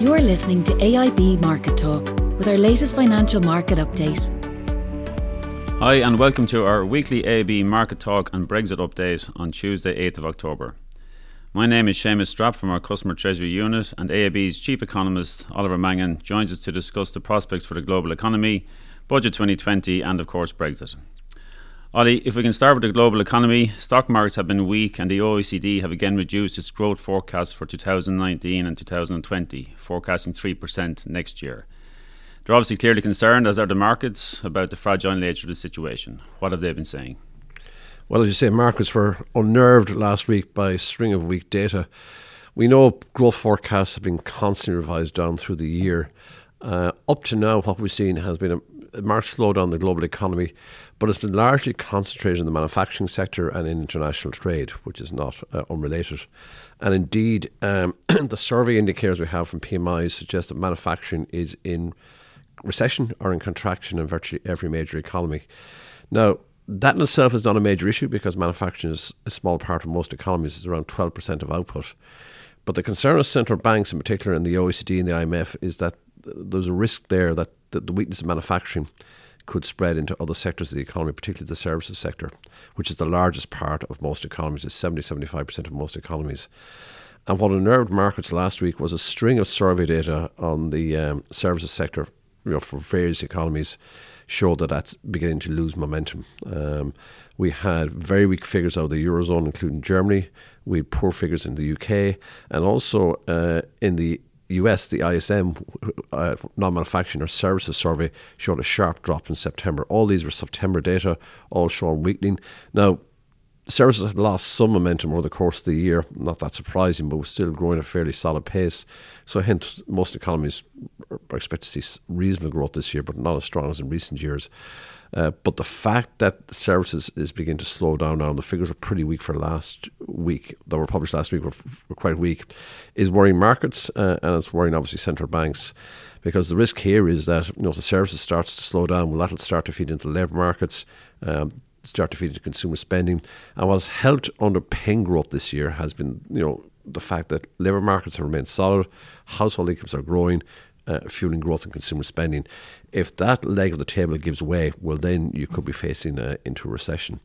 You're listening to AIB Market Talk with our latest financial market update. Hi, and welcome to our weekly AIB Market Talk and Brexit update on Tuesday, 8th of October. My name is Seamus Strapp from our Customer Treasury Unit, and AIB's Chief Economist, Oliver Mangan, joins us to discuss the prospects for the global economy, Budget 2020, and of course, Brexit. Ollie, if we can start with the global economy, stock markets have been weak and the OECD have again reduced its growth forecast for 2019 and 2020, forecasting 3% next year. They're obviously clearly concerned, as are the markets, about the fragile nature of the situation. What have they been saying? Well, as you say, markets were unnerved last week by a string of weak data. We know growth forecasts have been constantly revised down through the year. Uh, up to now, what we've seen has been a marked slowdown in the global economy, but it's been largely concentrated in the manufacturing sector and in international trade, which is not uh, unrelated. And indeed, um, the survey indicators we have from PMI suggest that manufacturing is in recession or in contraction in virtually every major economy. Now, that in itself is not a major issue because manufacturing is a small part of most economies, it's around 12% of output. But the concern of central banks, in particular in the OECD and the IMF, is that there's a risk there that the, the weakness of manufacturing could spread into other sectors of the economy, particularly the services sector, which is the largest part of most economies. It's 70 75% of most economies. And what unnerved markets last week was a string of survey data on the um, services sector you know, for various economies showed that that's beginning to lose momentum. Um, we had very weak figures out of the Eurozone, including Germany. We had poor figures in the UK and also uh, in the US, the ISM, uh, non manufacturing or services survey, showed a sharp drop in September. All these were September data, all showing weakening. Now, services had lost some momentum over the course of the year, not that surprising, but was still growing at a fairly solid pace. So, hence, most economies are expected to see reasonable growth this year, but not as strong as in recent years. Uh, but the fact that services is beginning to slow down now, and the figures were pretty weak for last week, that were published last week, were, were quite weak, is worrying markets uh, and it's worrying obviously central banks. Because the risk here is that you know the services starts to slow down, well, that'll start to feed into labour markets, um, start to feed into consumer spending. And what has helped underpin growth this year has been you know the fact that labour markets have remained solid, household incomes are growing, uh, fueling growth in consumer spending. If that leg of the table gives way, well, then you could be facing uh, into recession.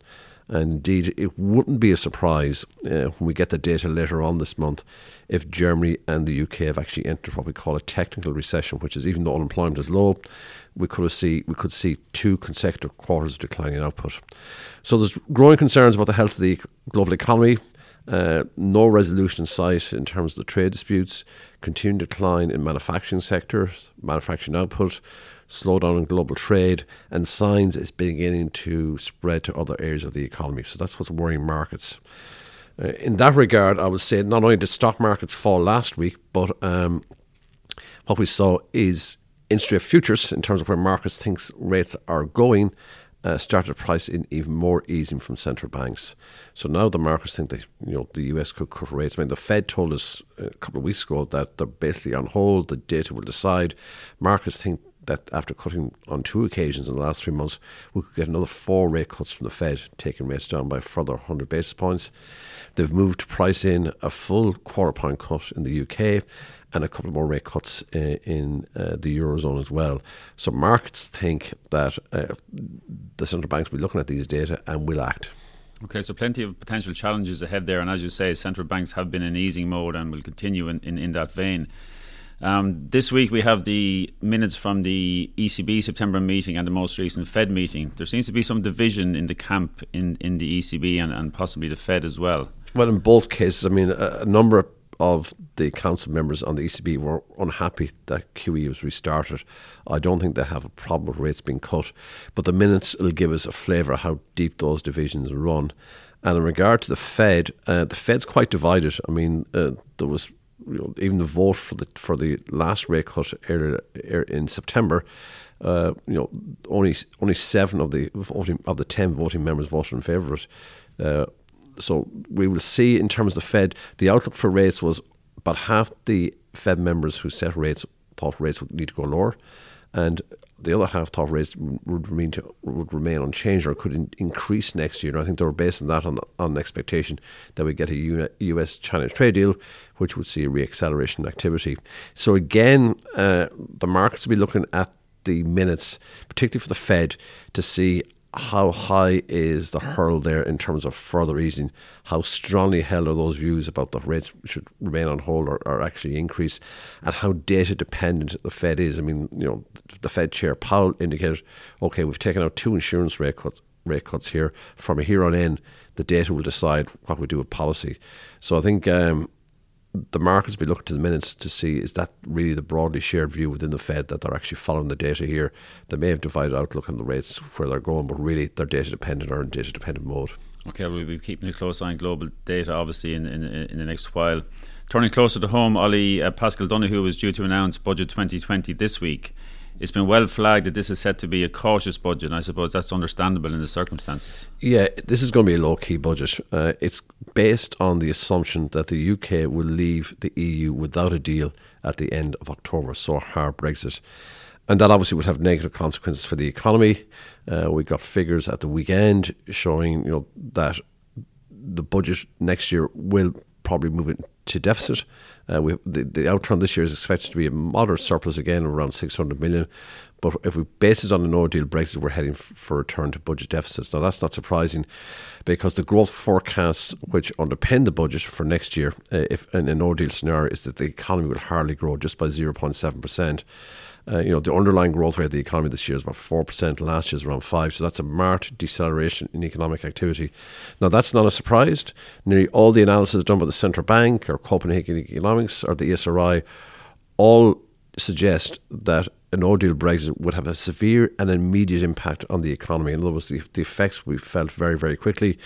And indeed, it wouldn't be a surprise uh, when we get the data later on this month if Germany and the UK have actually entered what we call a technical recession, which is even though unemployment is low, we could see we could see two consecutive quarters of declining output. So there's growing concerns about the health of the global economy. Uh, no resolution in sight in terms of the trade disputes, continued decline in manufacturing sectors, manufacturing output, slowdown in global trade, and signs it's beginning to spread to other areas of the economy. So that's what's worrying markets. Uh, in that regard, I would say not only did stock markets fall last week, but um, what we saw is interest rate futures, in terms of where markets think rates are going, uh, started price in even more easing from central banks. So now the markets think that you know the US could cut rates. I mean, the Fed told us a couple of weeks ago that they're basically on hold. The data will decide. Markets think that after cutting on two occasions in the last three months, we could get another four rate cuts from the Fed, taking rates down by further 100 basis points. They've moved to price in a full quarter point cut in the UK and a couple more rate cuts in, in uh, the Eurozone as well. So markets think that uh, the central banks will be looking at these data and will act. Okay, so plenty of potential challenges ahead there. And as you say, central banks have been in easing mode and will continue in, in, in that vein. Um, this week we have the minutes from the ECB September meeting and the most recent Fed meeting. There seems to be some division in the camp in, in the ECB and, and possibly the Fed as well. Well, in both cases, I mean, a, a number of the council members on the ECB were unhappy that QE was restarted. I don't think they have a problem with rates being cut, but the minutes will give us a flavour of how deep those divisions run. And in regard to the Fed, uh, the Fed's quite divided. I mean, uh, there was you know, even the vote for the for the last rate cut in September, uh, you know, only only seven of the voting, of the ten voting members voted in favour of it. Uh, so we will see in terms of the Fed, the outlook for rates was about half the Fed members who set rates thought rates would need to go lower, and the other half thought rates would remain to, would remain unchanged or could in, increase next year. And I think they were basing that on the, on the expectation that we get a U.S. China trade deal, which would see a reacceleration in activity. So again, uh, the markets will be looking at the minutes, particularly for the Fed, to see how high is the hurdle there in terms of further easing? How strongly held are those views about the rates should remain on hold or, or actually increase? And how data dependent the Fed is? I mean, you know, the Fed chair Powell indicated, okay, we've taken out two insurance rate cuts, rate cuts here. From here on in, the data will decide what we do with policy. So I think um, the markets be looking to the minutes to see is that really the broadly shared view within the Fed that they're actually following the data here. They may have divided outlook on the rates where they're going, but really they're data dependent or in data dependent mode. Okay, we'll be keeping a close eye on global data, obviously, in, in, in the next while. Turning closer to home, Ollie uh, Paschal Donohoe was due to announce budget 2020 this week it's been well flagged that this is set to be a cautious budget, and I suppose that's understandable in the circumstances. Yeah, this is going to be a low key budget. Uh, it's based on the assumption that the UK will leave the EU without a deal at the end of October, so a hard Brexit. And that obviously would have negative consequences for the economy. Uh, we got figures at the weekend showing, you know, that the budget next year will probably move into deficit. Uh, we, the, the outturn this year is expected to be a moderate surplus again, around 600 million. But if we base it on a no deal Brexit, we're heading for a return to budget deficits. Now, that's not surprising because the growth forecasts which underpin the budget for next year, uh, if in a no deal scenario, is that the economy will hardly grow just by 0.7%. Uh, you know, the underlying growth rate of the economy this year is about 4%, last year is around 5 so that's a marked deceleration in economic activity. Now, that's not a surprise. Nearly all the analysis done by the Central Bank or Copenhagen Economics or the ESRI all suggest that a no deal Brexit would have a severe and immediate impact on the economy. In other words, the, the effects we felt very, very quickly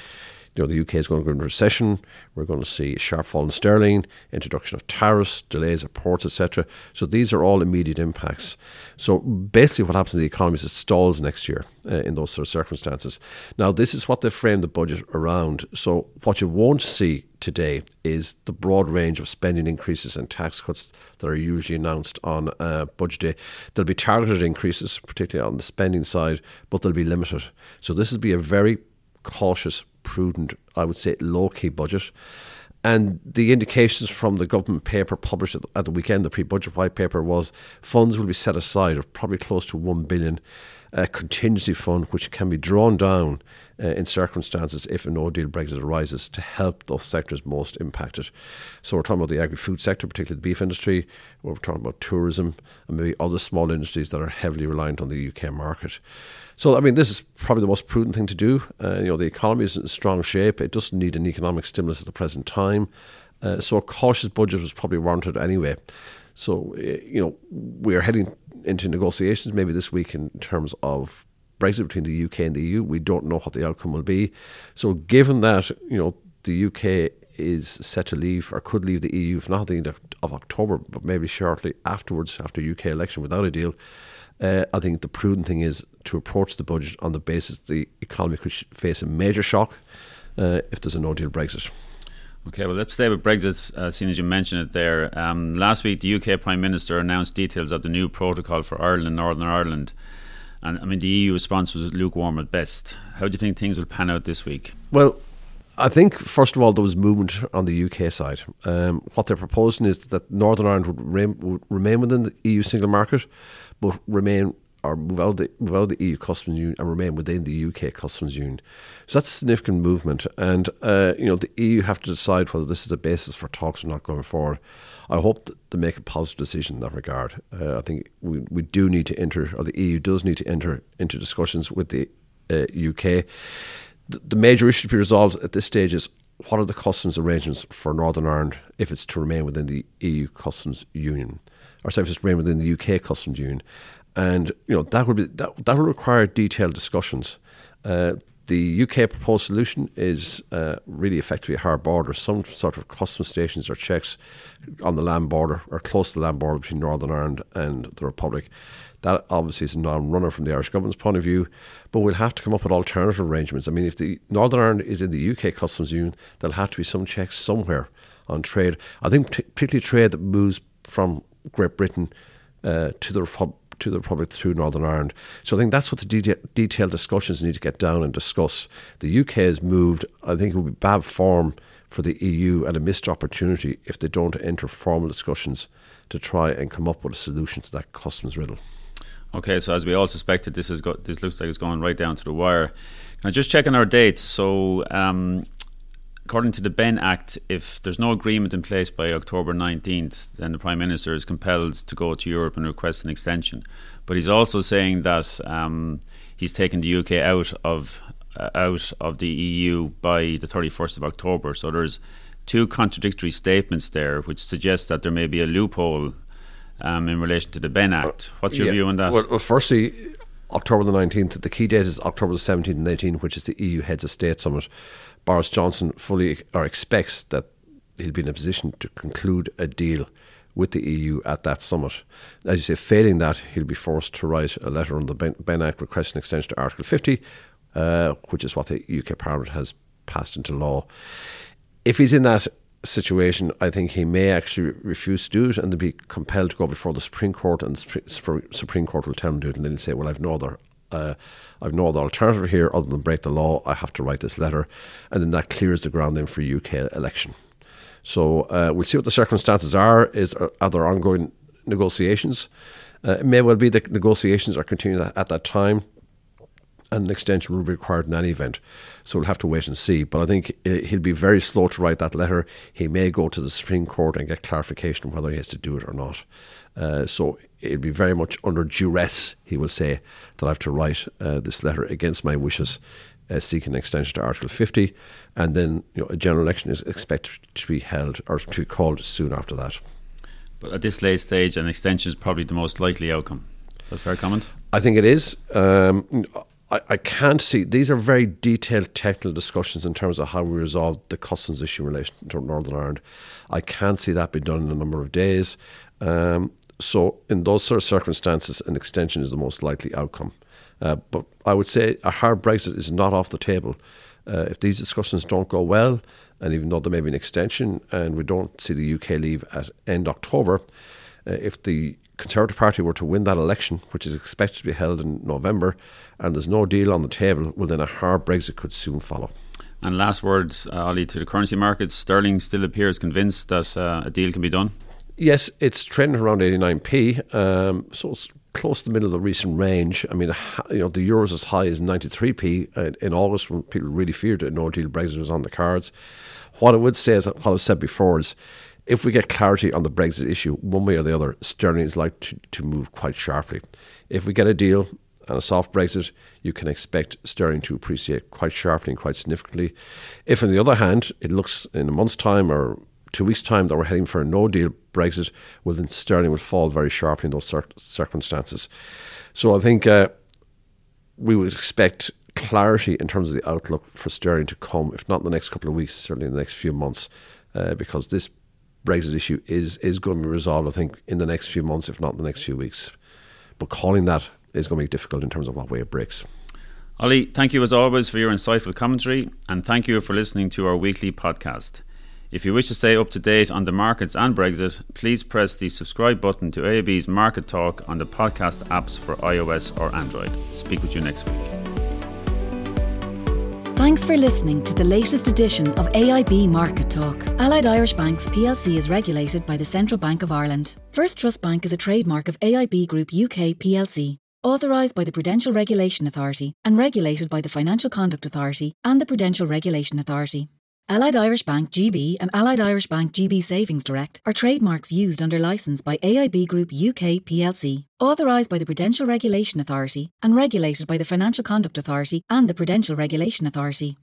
you know, the UK is going to go into recession. We're going to see a sharp fall in sterling, introduction of tariffs, delays at ports, etc. So these are all immediate impacts. So basically, what happens in the economy is it stalls next year uh, in those sort of circumstances. Now, this is what they framed the budget around. So what you won't see today is the broad range of spending increases and tax cuts that are usually announced on uh, budget day. There'll be targeted increases, particularly on the spending side, but they'll be limited. So this will be a very cautious prudent, I would say, low key budget. And the indications from the government paper published at the weekend, the pre budget white paper, was funds will be set aside of probably close to 1 billion, a contingency fund which can be drawn down uh, in circumstances if a no deal Brexit arises to help those sectors most impacted. So we're talking about the agri food sector, particularly the beef industry, we're talking about tourism, and maybe other small industries that are heavily reliant on the UK market. So, I mean, this is probably the most prudent thing to do. Uh, you know, the economy is in strong shape. It doesn't need an economic stimulus at the present time. Uh, so, a cautious budget was probably warranted anyway. So, uh, you know, we're heading into negotiations maybe this week in terms of Brexit between the UK and the EU. We don't know what the outcome will be. So, given that, you know, the UK is set to leave or could leave the EU, if not at the end of October, but maybe shortly afterwards, after UK election without a deal, uh, I think the prudent thing is to approach the budget on the basis the economy could face a major shock uh, if there's a no deal Brexit. Okay, well, let's stay with Brexit, uh, seeing as you mentioned it there. Um, last week, the UK Prime Minister announced details of the new protocol for Ireland and Northern Ireland. And I mean, the EU response was lukewarm at best. How do you think things will pan out this week? Well, I think, first of all, there was movement on the UK side. Um, what they're proposing is that Northern Ireland would would remain within the EU single market, but remain or move the, the EU customs union and remain within the UK customs union. So that's a significant movement, and uh, you know the EU have to decide whether this is a basis for talks or not going forward. I hope to make a positive decision in that regard. Uh, I think we we do need to enter, or the EU does need to enter into discussions with the uh, UK. The, the major issue to be resolved at this stage is what are the customs arrangements for Northern Ireland if it's to remain within the EU customs union, or sorry, if it's to remain within the UK customs union and you know that would be that that will require detailed discussions. Uh, the UK proposed solution is uh, really effectively a hard border, some sort of customs stations or checks on the land border or close to the land border between Northern Ireland and the Republic. That obviously is a non-runner from the Irish government's point of view, but we'll have to come up with alternative arrangements. I mean, if the Northern Ireland is in the UK customs union, there'll have to be some checks somewhere on trade. I think particularly trade that moves from Great Britain uh, to the Republic to the Republic through Northern Ireland. So I think that's what the detail, detailed discussions need to get down and discuss. The UK has moved. I think it would be bad form for the EU and a missed opportunity if they don't enter formal discussions to try and come up with a solution to that customs riddle. Okay, so as we all suspected, this is go- this looks like it's going right down to the wire. Now, just checking our dates. So, um, according to the Benn Act, if there's no agreement in place by October 19th, then the Prime Minister is compelled to go to Europe and request an extension. But he's also saying that um, he's taken the UK out of uh, out of the EU by the 31st of October. So there's two contradictory statements there, which suggest that there may be a loophole um, in relation to the Benn Act. What's your yeah. view on that? Well, well, firstly, October the 19th, the key date is October the 17th and 18th, which is the EU Heads of State Summit. Boris Johnson fully or expects that he'll be in a position to conclude a deal with the EU at that summit. As you say, failing that, he'll be forced to write a letter on the Benn Act requesting extension to Article 50, uh, which is what the UK Parliament has passed into law. If he's in that situation, I think he may actually refuse to do it and be compelled to go before the Supreme Court, and the Supreme Court will tell him to do it, and then he'll say, "Well, I've no other." Uh, I've no other alternative here other than break the law. I have to write this letter, and then that clears the ground then for UK election. So uh, we'll see what the circumstances are. Is are there ongoing negotiations? Uh, it may well be that negotiations are continuing at that time and an extension will be required in any event. So we'll have to wait and see. But I think uh, he'll be very slow to write that letter. He may go to the Supreme Court and get clarification whether he has to do it or not. Uh, so it'll be very much under duress, he will say, that I have to write uh, this letter against my wishes, uh, seeking an extension to Article 50. And then you know, a general election is expected to be held or to be called soon after that. But at this late stage, an extension is probably the most likely outcome. That's a fair comment? I think it is. Um, I, I can't see these are very detailed technical discussions in terms of how we resolve the customs issue in relation to Northern Ireland. I can't see that be done in a number of days. Um, so, in those sort of circumstances, an extension is the most likely outcome. Uh, but I would say a hard Brexit is not off the table. Uh, if these discussions don't go well, and even though there may be an extension, and we don't see the UK leave at end October, uh, if the Conservative Party were to win that election, which is expected to be held in November, and there's no deal on the table, well, then a hard Brexit could soon follow. And last words, uh, Ollie, to the currency markets. Sterling still appears convinced that uh, a deal can be done. Yes, it's trending around 89p, um, so it's close to the middle of the recent range. I mean, you know, the euro is as high as 93p uh, in August when people really feared that no deal Brexit was on the cards. What I would say is what I've said before is if we get clarity on the Brexit issue, one way or the other, sterling is likely to, to move quite sharply. If we get a deal, and a soft Brexit, you can expect sterling to appreciate quite sharply and quite significantly. If, on the other hand, it looks in a month's time or two weeks' time that we're heading for a no deal Brexit, well, then sterling will fall very sharply in those cir- circumstances. So I think uh, we would expect clarity in terms of the outlook for sterling to come, if not in the next couple of weeks, certainly in the next few months, uh, because this Brexit issue is is going to be resolved, I think, in the next few months, if not in the next few weeks. But calling that is going to be difficult in terms of what way it breaks. Ollie, thank you as always for your insightful commentary, and thank you for listening to our weekly podcast. If you wish to stay up to date on the markets and Brexit, please press the subscribe button to AIB's Market Talk on the podcast apps for iOS or Android. Speak with you next week. Thanks for listening to the latest edition of AIB Market Talk. Allied Irish Banks plc is regulated by the Central Bank of Ireland. First Trust Bank is a trademark of AIB Group UK plc authorised by the Prudential Regulation Authority and regulated by the Financial Conduct Authority and the Prudential Regulation Authority. Allied Irish Bank GB and Allied Irish Bank GB Savings Direct are trademarks used under licence by AIB Group UK plc, authorised by the Prudential Regulation Authority and regulated by the Financial Conduct Authority and the Prudential Regulation Authority.